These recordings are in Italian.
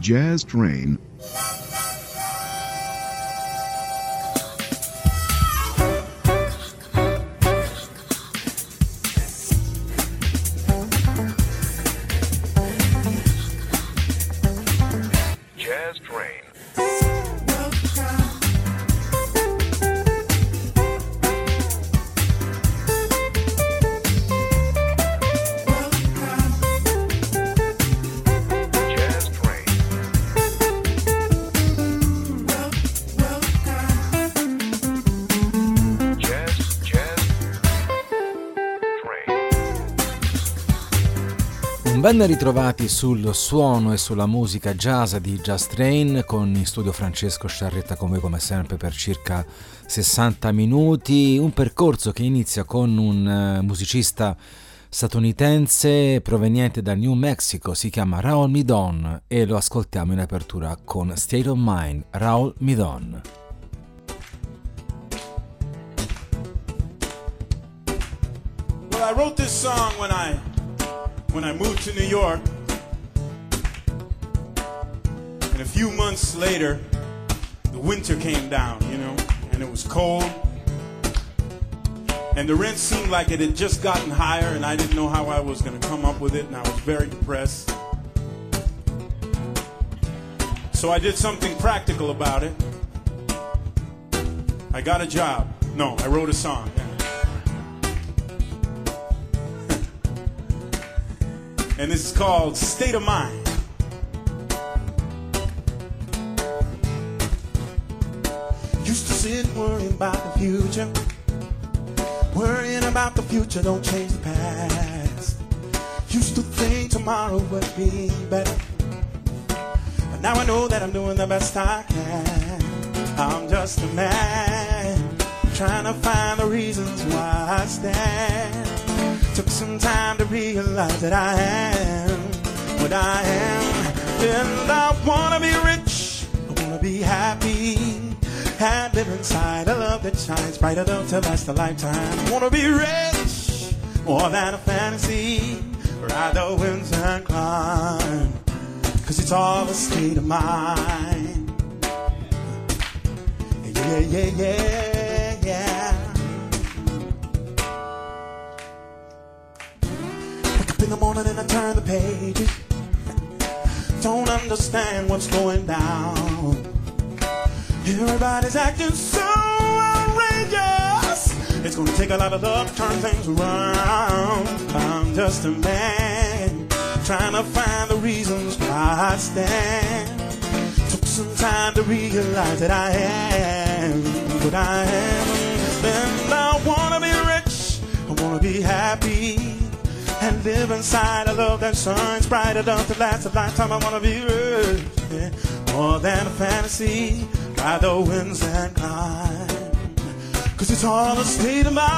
Jazz Train Ben ritrovati sul suono e sulla musica jazz di Just Train con in studio Francesco Sciarretta con voi come sempre per circa 60 minuti, un percorso che inizia con un eh, musicista statunitense proveniente dal New Mexico, si chiama Raul Midon e lo ascoltiamo in apertura con State of Mind, Raul Midon. Well, I wrote this song when I when I moved to New York. And a few months later, the winter came down, you know, and it was cold. And the rent seemed like it had just gotten higher, and I didn't know how I was going to come up with it, and I was very depressed. So I did something practical about it. I got a job. No, I wrote a song. And this is called State of Mind. Used to sit worrying about the future. Worrying about the future don't change the past. Used to think tomorrow would be better. But now I know that I'm doing the best I can. I'm just a man trying to find the reasons why I stand. Some time to realize that I am what I am. And I wanna be rich, I wanna be happy. And live inside a love that shines bright enough to last a lifetime. I wanna be rich, more than a fantasy. Ride the winds and climb. Cause it's all a state of mind. Yeah, yeah, yeah. And I turn the pages. Don't understand what's going down. Everybody's acting so outrageous. It's gonna take a lot of love to turn things around. I'm just a man trying to find the reasons why I stand. Took some time to realize that I am what I am. And I wanna be rich, I wanna be happy and live inside a love that shines bright enough to last a lifetime. I wanna be yeah. more than a fantasy. Ride the winds and climb, cause it's all a state of mind.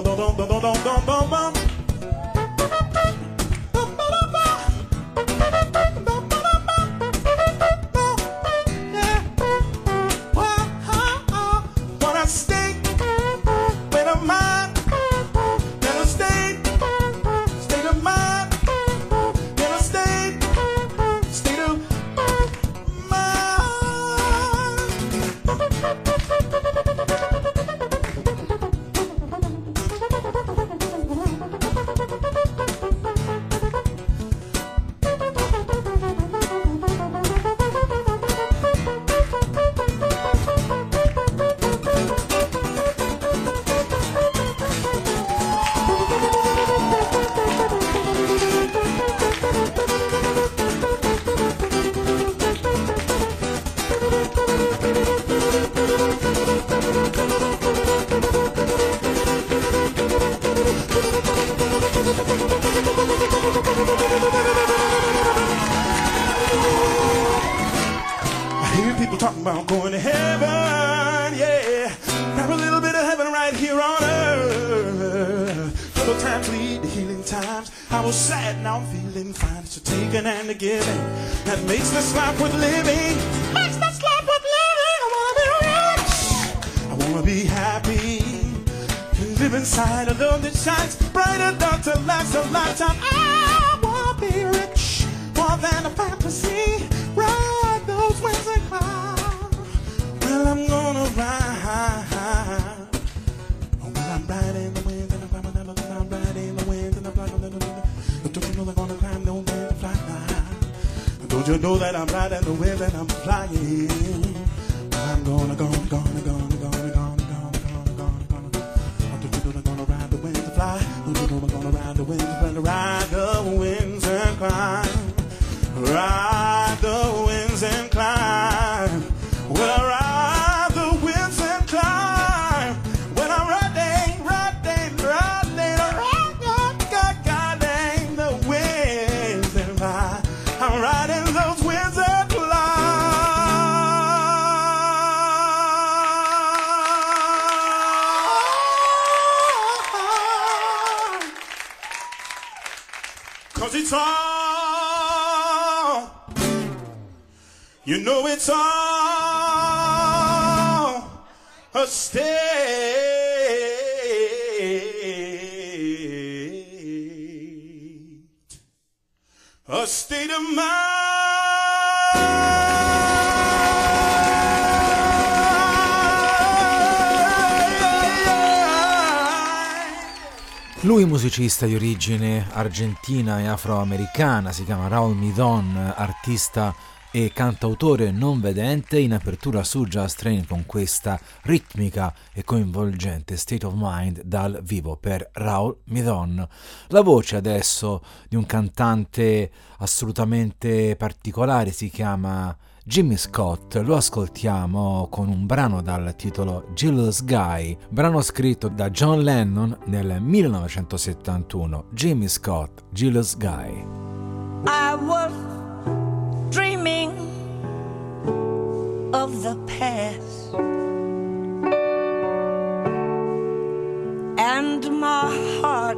know that I'm right in the wind and I'm flying. Know it's all a state, a state of mind. Lui musicista di origine argentina e afroamericana, si chiama Raul Midon, artista e cantautore non vedente in apertura su Jazz Train con questa ritmica e coinvolgente State of Mind dal vivo per Raoul Midon. La voce adesso di un cantante assolutamente particolare si chiama Jimmy Scott, lo ascoltiamo con un brano dal titolo Jealous Guy, brano scritto da John Lennon nel 1971. Jimmy Scott, Jealous Guy. the past. And my heart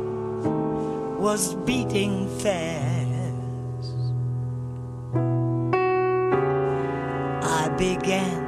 was beating fast. I began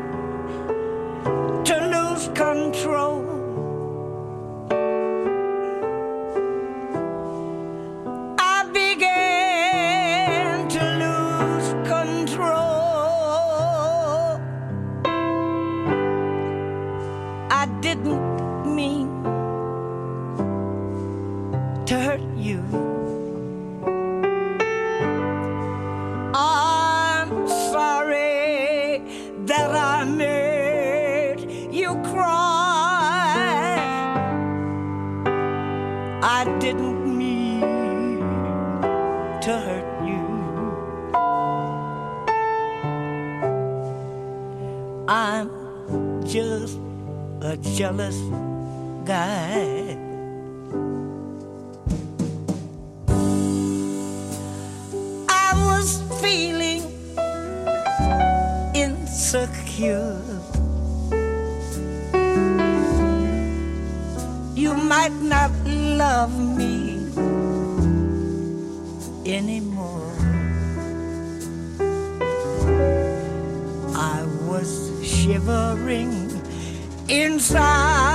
jealous guy. I was feeling insecure. You might not love me anymore. I was shivering inside.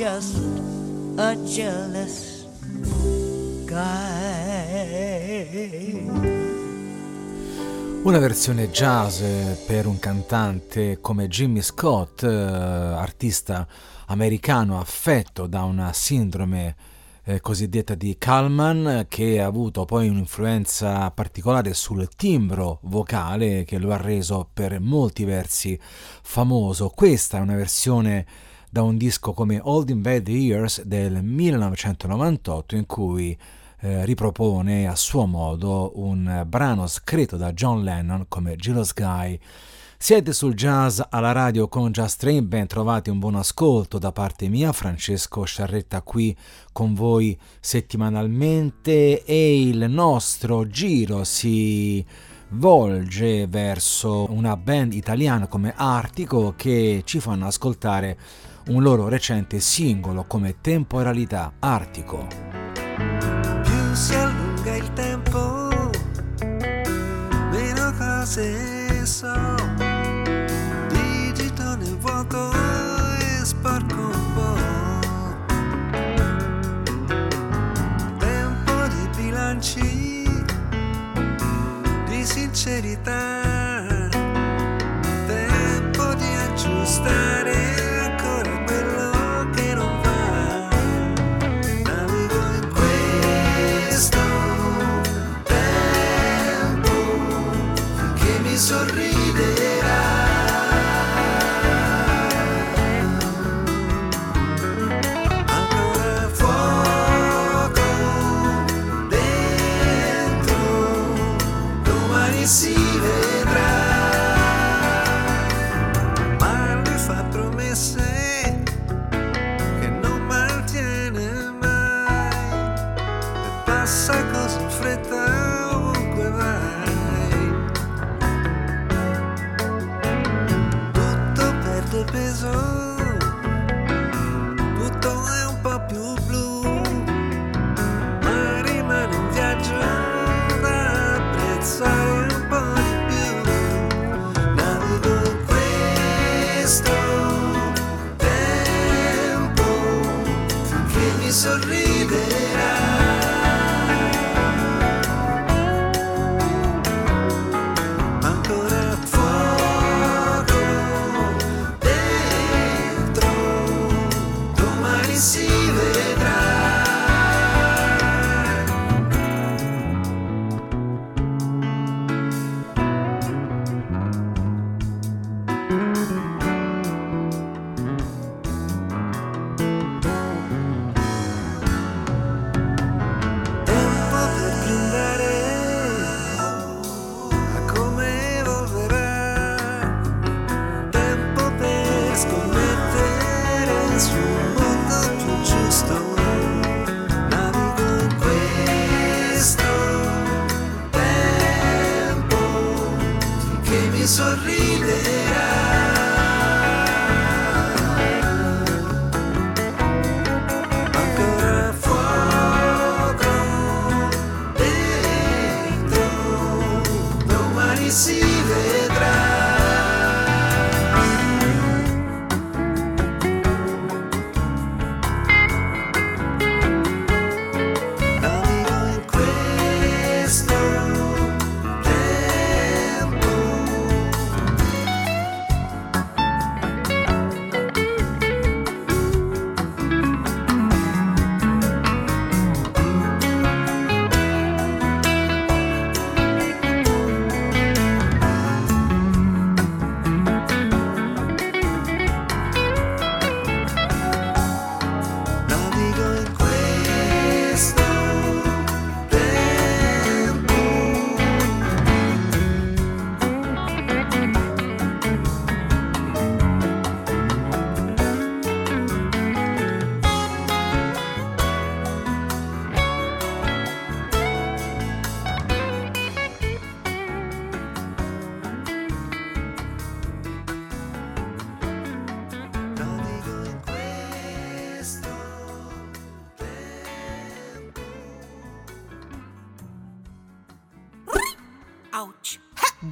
Just a jealous guy. Una versione jazz per un cantante come Jimmy Scott, eh, artista americano affetto da una sindrome eh, cosiddetta di Kalman, che ha avuto poi un'influenza particolare sul timbro vocale che lo ha reso per molti versi famoso. Questa è una versione da un disco come Old in Bad Years del 1998 in cui eh, ripropone a suo modo un brano scritto da John Lennon come Jealous Guy. Siete sul jazz alla radio con Just Train, ben trovati un buon ascolto da parte mia, Francesco Sciarretta qui con voi settimanalmente e il nostro giro si volge verso una band italiana come Artico che ci fanno ascoltare un loro recente singolo come Temporalità Artico. Più si allunga il tempo, meno cose so, digito nel vuoto e sporco un po'. Tempo di bilanci, di sincerità, tempo di aggiustare. sorriso.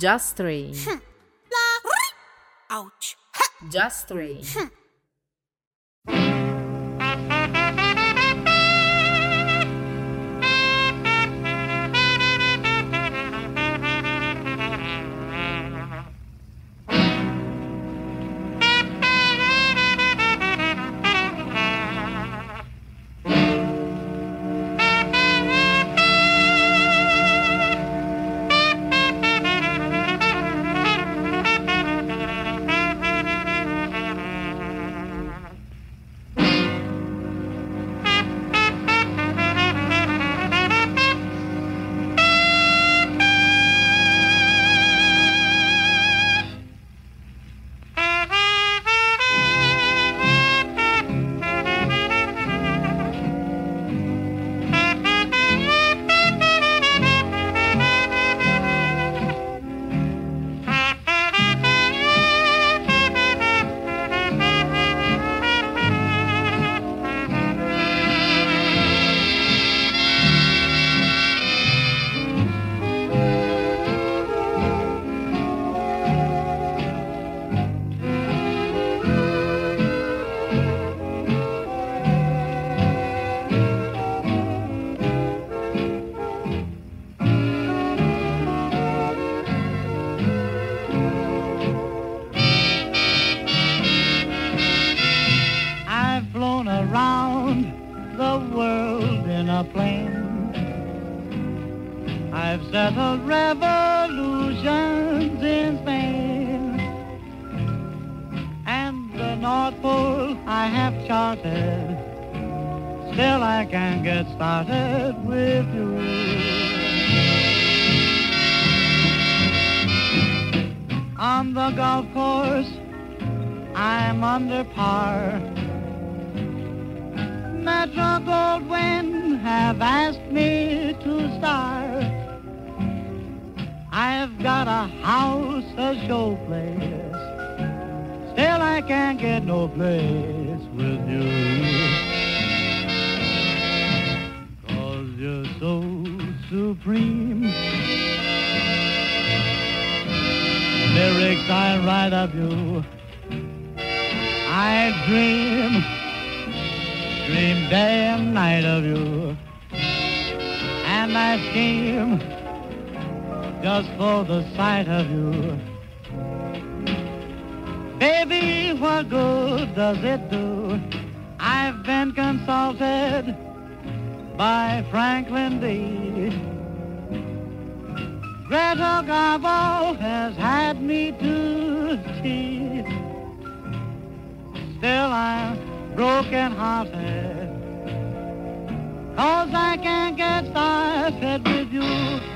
Just Train. Ouch. Just Train. Greta Garbo has had me to tea. Still I'm broken hearted. Cause I can't get started with you.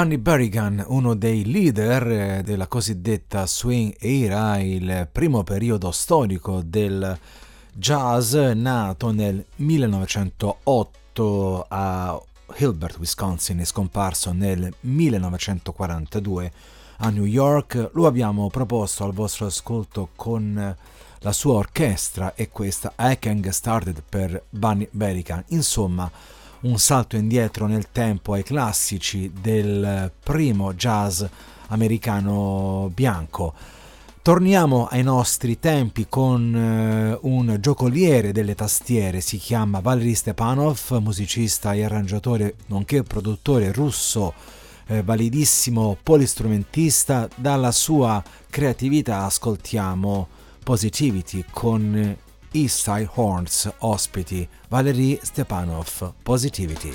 Bunny Berrigan, uno dei leader eh, della cosiddetta swing era, il primo periodo storico del jazz nato nel 1908 a Hilbert, Wisconsin e scomparso nel 1942 a New York, lo abbiamo proposto al vostro ascolto con la sua orchestra e questa I Can Get Started per Bunny Berican. Insomma, un salto indietro nel tempo ai classici del primo jazz americano bianco. Torniamo ai nostri tempi con eh, un giocoliere delle tastiere, si chiama Valery Stepanov, musicista e arrangiatore nonché produttore russo, eh, validissimo polistrumentista. Dalla sua creatività ascoltiamo Positivity con East Side Horns ospiti Valery Stepanov, Positivity.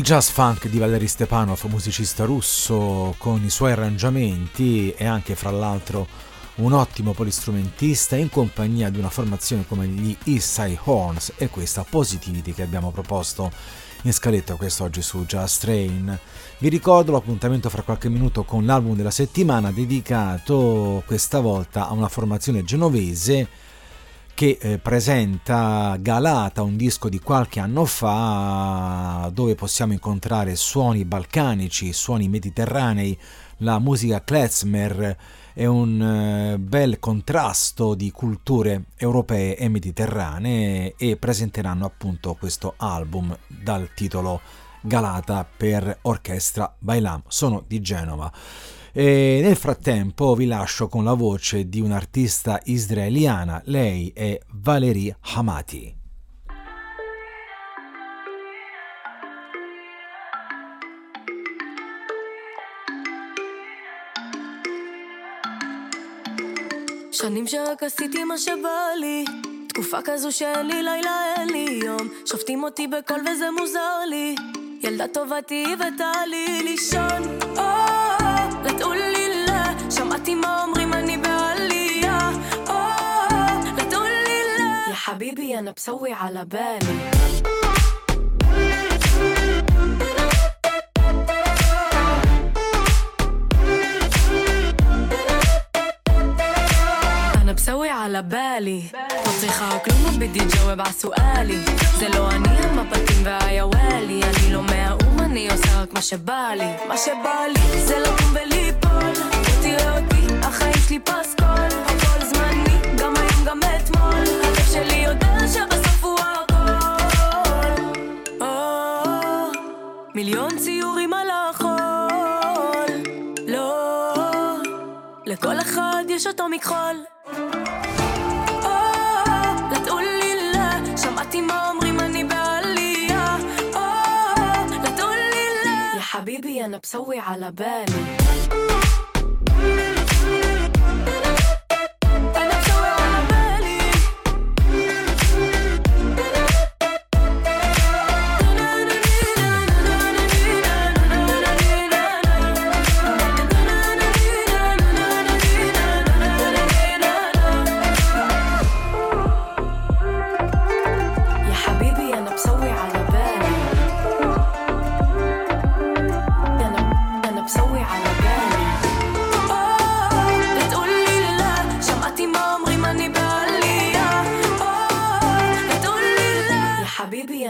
Il jazz funk di Valery Stepanov, musicista russo con i suoi arrangiamenti e anche fra l'altro un ottimo polistrumentista in compagnia di una formazione come gli East Side Horns e questa Positivity che abbiamo proposto in scaletta quest'oggi su Jazz Train. Vi ricordo l'appuntamento fra qualche minuto con l'album della settimana dedicato questa volta a una formazione genovese che eh, presenta Galata, un disco di qualche anno fa dove possiamo incontrare suoni balcanici, suoni mediterranei, la musica klezmer è un eh, bel contrasto di culture europee e mediterranee e presenteranno appunto questo album dal titolo Galata per orchestra Bailam. Sono di Genova. E nel frattempo vi lascio con la voce di un'artista israeliana, lei è Valerie Hamati. שנים שרק עשיתי מה שבא לי תקופה כזו שאין לי לילה, אין לי יום שופטים אותי בקול וזה מוזר לי ילדה טובתי וטלי לישון או, לתעולילה שמעתי מה אומרים אני בעלייה או, לתעולילה יא חביבי أنا بسوي على بالي أنا بسوي على بالي לא צריכה כלום לא בדי ג'וואב על סואלי זה לא אני המבטים והיוואלי אני לא מהאו"ם אני עושה רק מה שבא לי מה שבא לי זה לקום וליפול לא תראה אותי החיים שלי פסקול הכל זמני גם היום גם אתמול הלב שלי יודע שבסוף הוא הכל או, מיליון ציורים על החול לא לכל אחד יש אותו מכחול بسوي على بالي.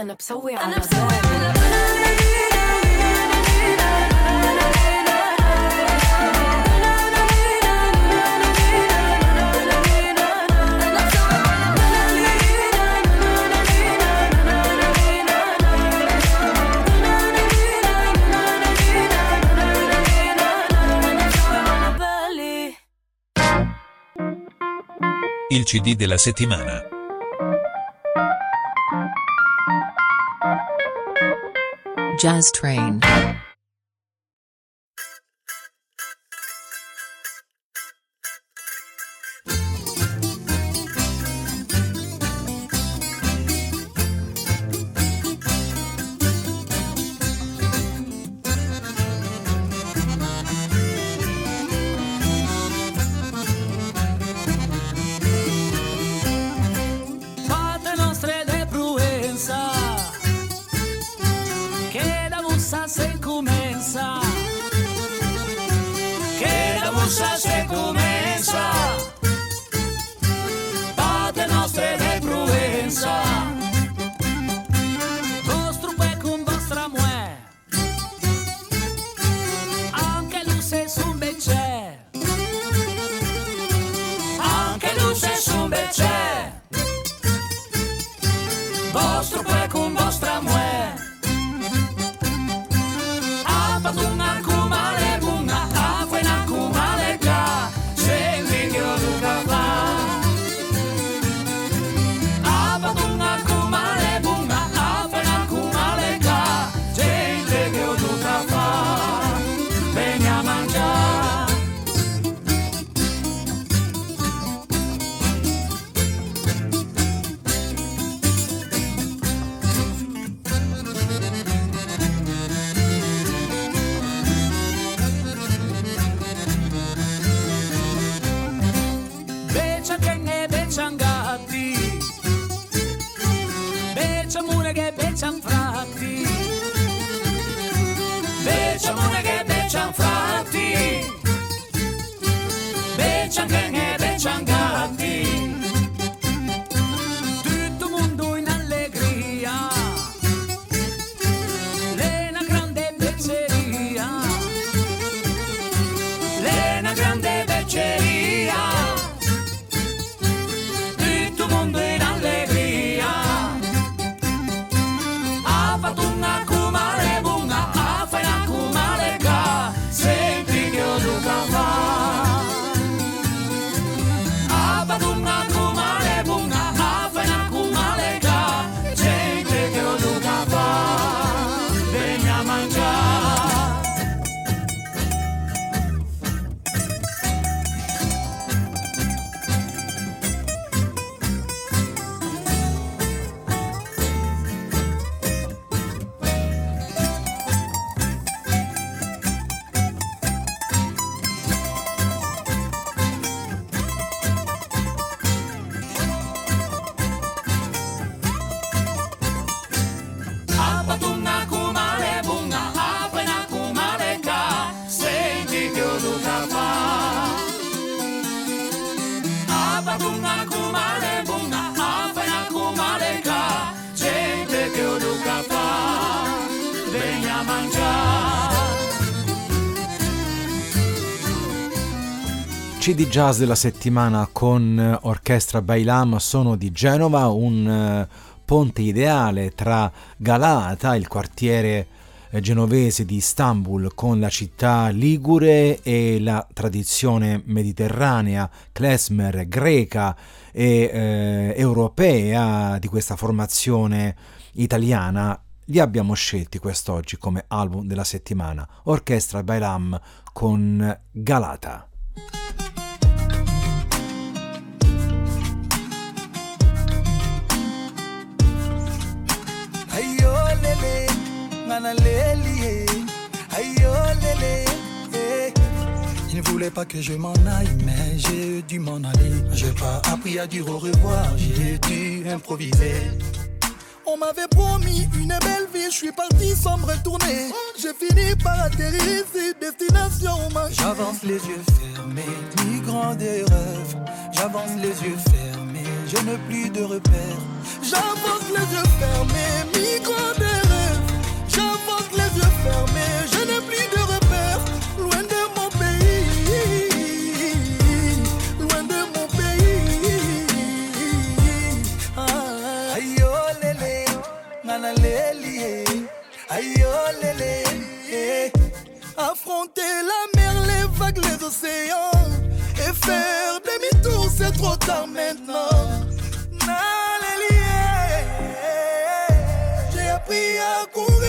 حبيبي أنا بسوي على بالي Il CD della settimana. Jazz Train. CD Jazz della settimana con Orchestra Bailam sono di Genova, un eh, ponte ideale tra Galata, il quartiere eh, genovese di Istanbul, con la città ligure e la tradizione mediterranea, klezmer, greca e eh, europea di questa formazione italiana li abbiamo scelti quest'oggi come album della settimana. Orchestra Bailam con Galata. Il ne voulait pas que je m'en aille, mais j'ai dû m'en aller. J'ai pas appris à dire au revoir, j'ai dû improviser. On m'avait promis une belle vie, je suis parti sans me retourner. J'ai fini par atterrir ici, destination J'avance les yeux fermés, migrant des rêves. J'avance les yeux fermés, je n'ai plus de repères. J'avance les yeux fermés, migrant des rêves. J'avance les yeux fermés, je n'ai plus de repères. Loin de mon pays, loin de mon pays. Aïe oh lélé, nana lélé, aïe oh lélé. Affronter la mer, les vagues, les océans Et faire demi-tour, c'est trop tard maintenant Nalélié. J'ai appris à courir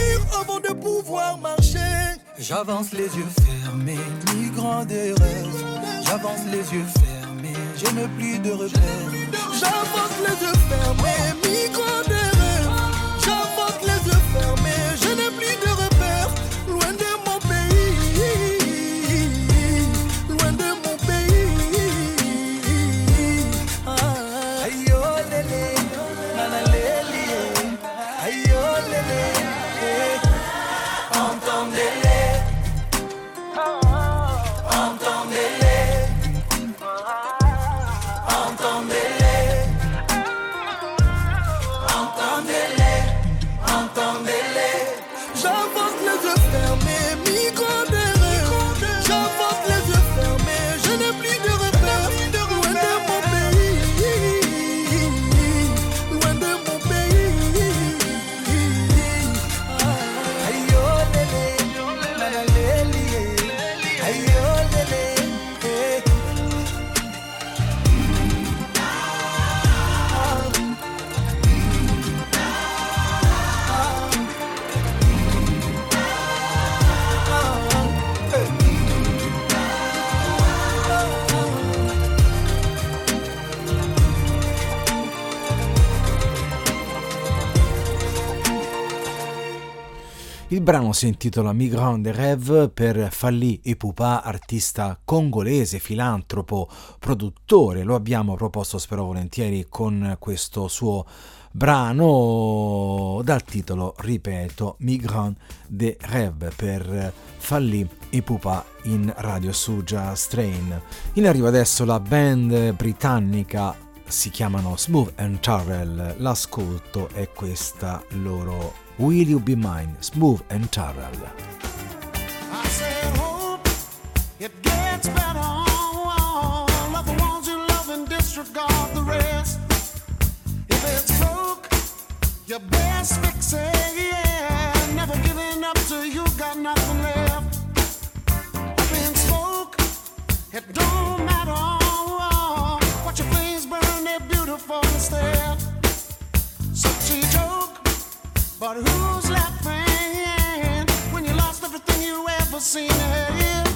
avant de pouvoir marcher J'avance les yeux fermés, migrant des rêves. J'avance les yeux fermés, je n'ai plus de repères. J'avance les yeux fermés, migrant des Il brano si intitola Migrant de Rêve per Falli Ipupa, artista congolese, filantropo, produttore. Lo abbiamo proposto spero volentieri con questo suo brano dal titolo, ripeto, Migrant de Rêve per Falli Ipupa in radio su Jazz Train. In arrivo adesso la band britannica si chiamano Smooth and Tarrell. L'ascolto è questa loro Will You Be Mine, Smooth and Tarrell. I say hope it gets better. Love the ones you love and disregard the rest. If it's broke, you best fix it. Yeah, never giving up till you got nothing left. Up in smoke, it don't matter. Watch your flames burn, they're beautiful instead. But who's laughing when you lost everything you ever seen?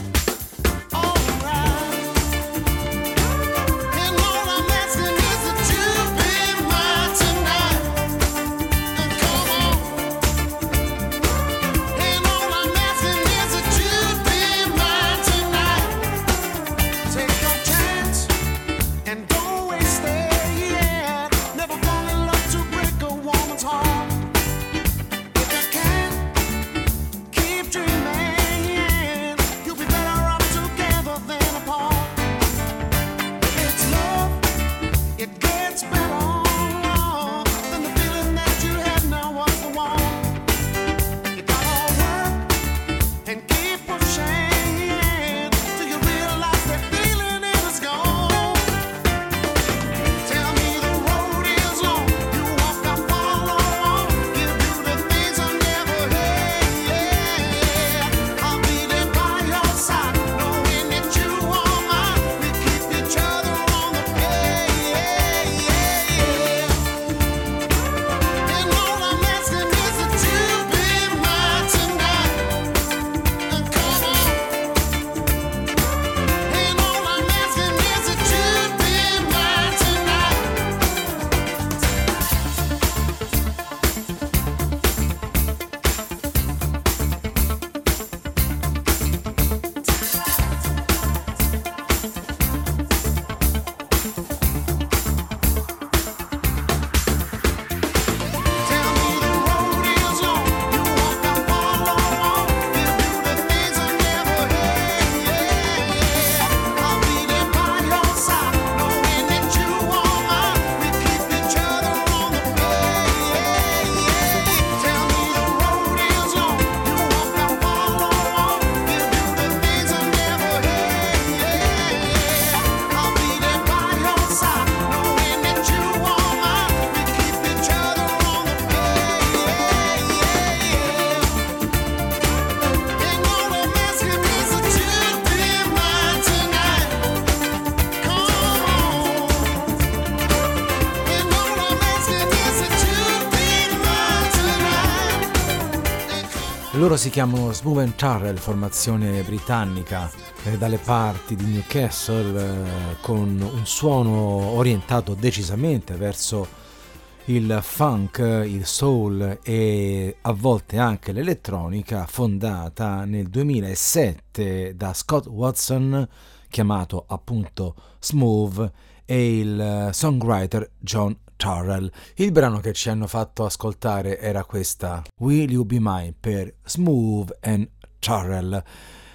Loro si chiamano Smooth and Charrel, formazione britannica eh, dalle parti di Newcastle eh, con un suono orientato decisamente verso il funk, il soul e a volte anche l'elettronica, fondata nel 2007 da Scott Watson, chiamato appunto Smooth, e il songwriter John Charrel. Il brano che ci hanno fatto ascoltare era questa Will You Be Mine per Smooth and Charrel.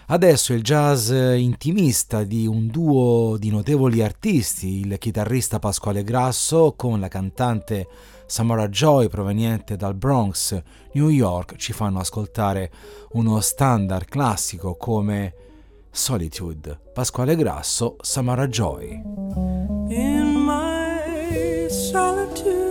Adesso il jazz intimista di un duo di notevoli artisti, il chitarrista Pasquale Grasso con la cantante Samara Joy proveniente dal Bronx, New York, ci fanno ascoltare uno standard classico come Solitude. Pasquale Grasso, Samara Joy. solitude.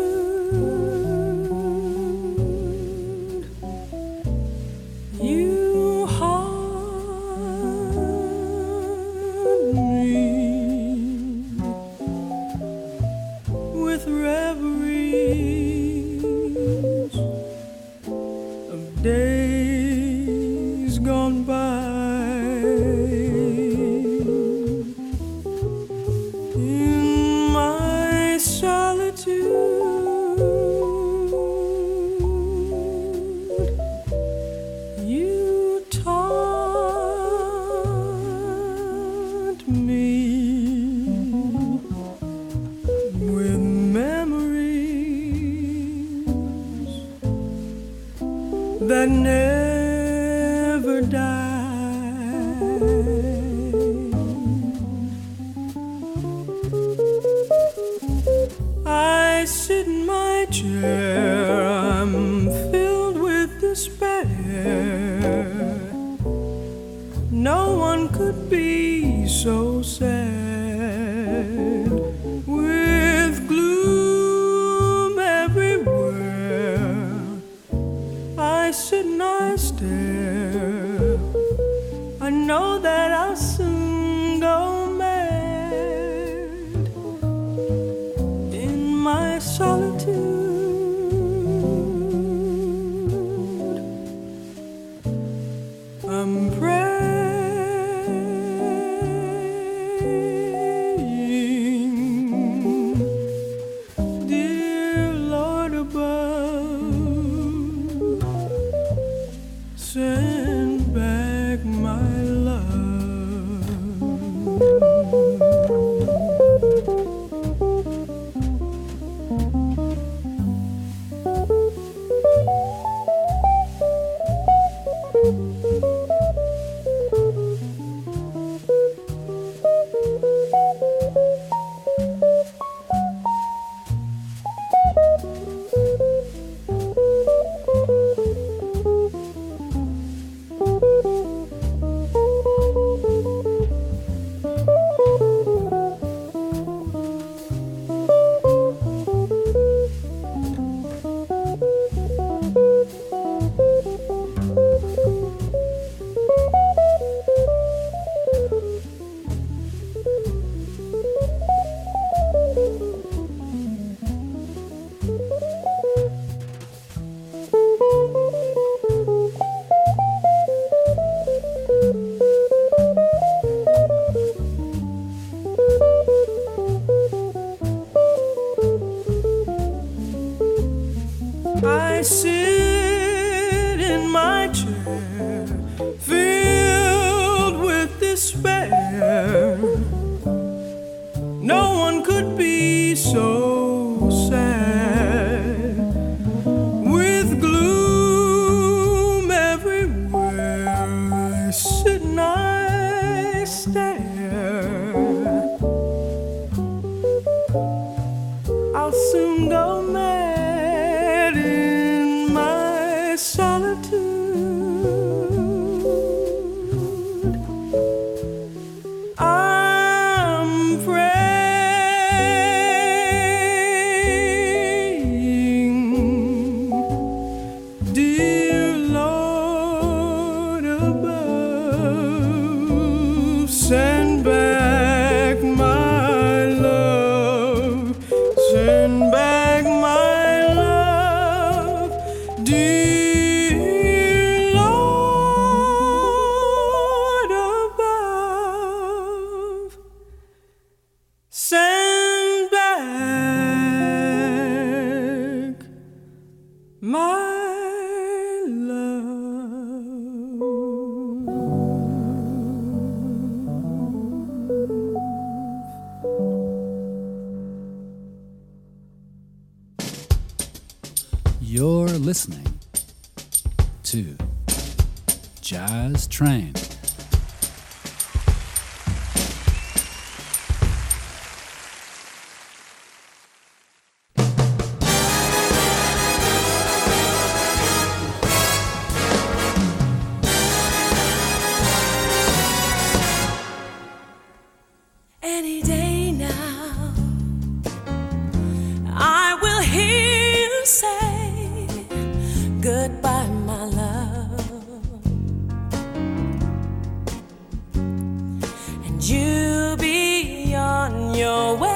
You be on your way.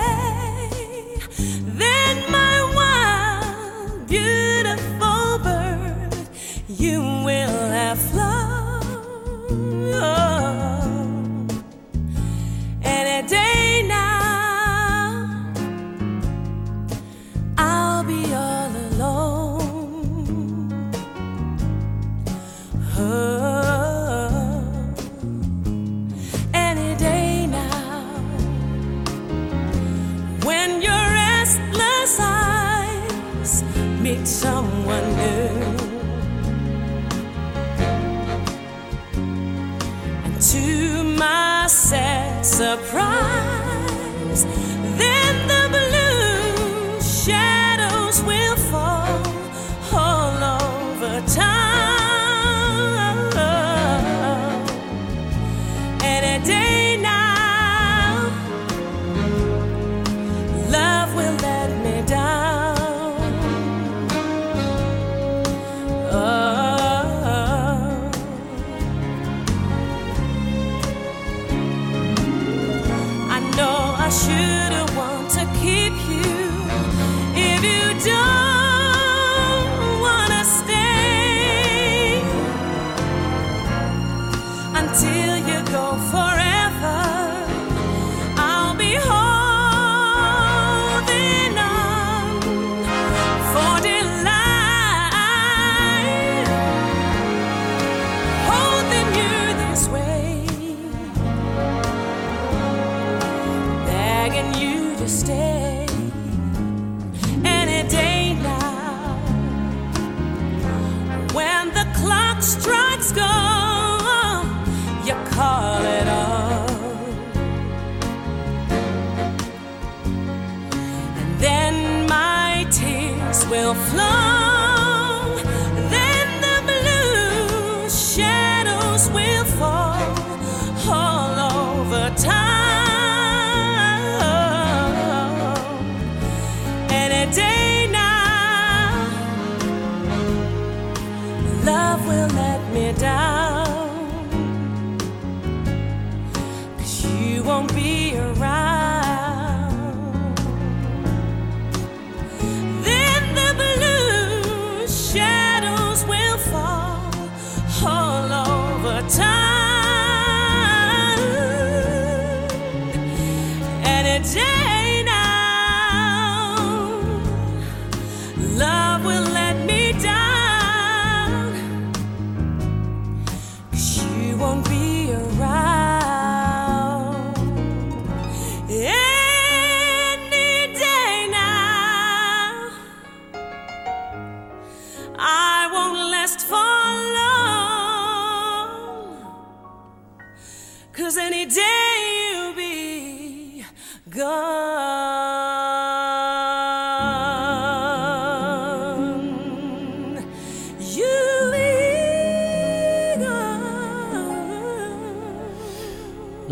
stay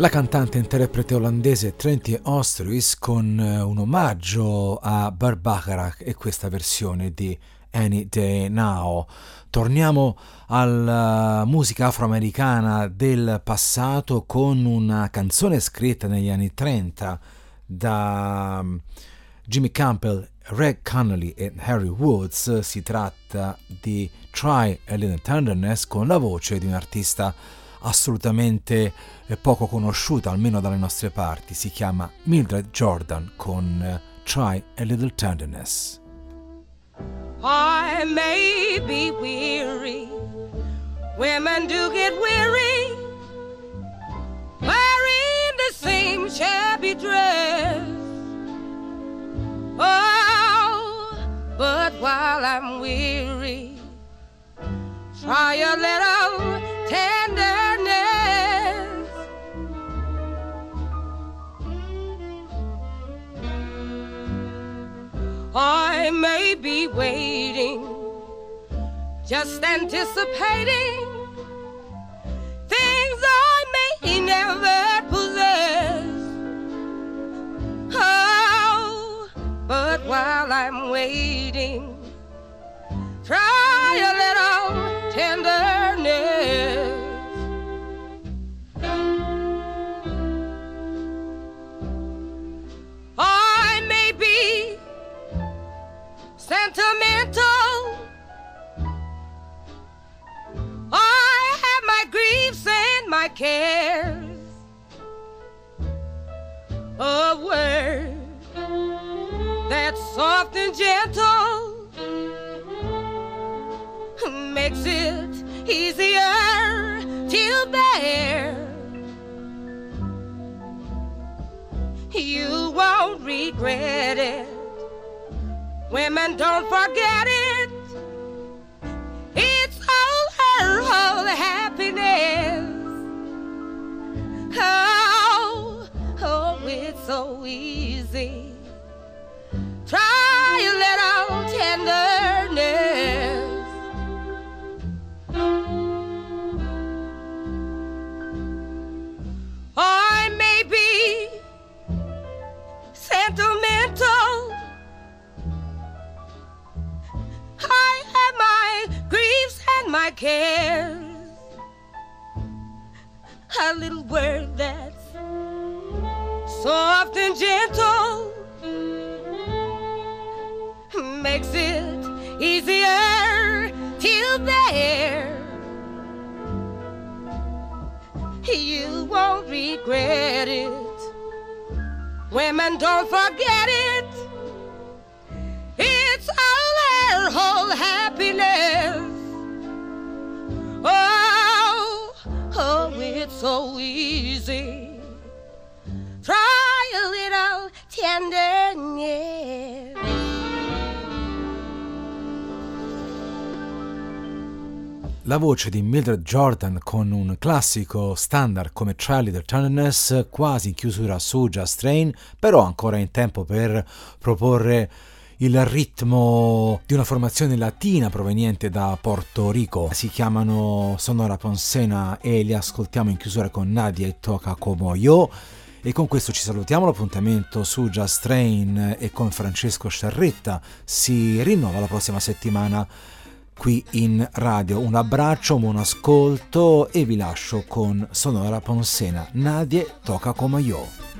La cantante interprete olandese Trentie Ostruis con eh, un omaggio a Burt Bacharach e questa versione di Any Day Now. Torniamo alla musica afroamericana del passato con una canzone scritta negli anni 30 da mm, Jimmy Campbell, Red Connolly e Harry Woods. Si tratta di Try a Little Tenderness con la voce di un artista assolutamente eh, poco conosciuta, almeno dalle nostre parti. Si chiama Mildred Jordan con eh, Try a Little Tenderness. I may be weary, women do get weary, wearing the same shabby dress. Oh, but while I'm weary, try a little tenderness. I may be waiting, just anticipating things I may never possess. Oh, but while I'm waiting, try a little tenderness. Sentimental. I have my griefs and my cares. A word that's soft and gentle makes it easier to bear. You won't regret it. Women don't forget it. It's all her whole happiness. Oh, oh, it's so easy. My cares. A little word that's soft and gentle makes it easier till bear. You won't regret it. Women don't forget it. It's all their whole happiness. Oh, oh, it's so easy. Try a little tenderness. La voce di Mildred Jordan con un classico standard come Try Little Tenderness, quasi in chiusura su Just Train, però ancora in tempo per proporre il ritmo di una formazione latina proveniente da Porto Rico. Si chiamano Sonora Ponsena e li ascoltiamo in chiusura con Nadia e Toca Como Yo. E con questo ci salutiamo, l'appuntamento su Just Train e con Francesco Sciarretta si rinnova la prossima settimana qui in radio. Un abbraccio, buon ascolto e vi lascio con Sonora Ponsena. Nadie toca como yo.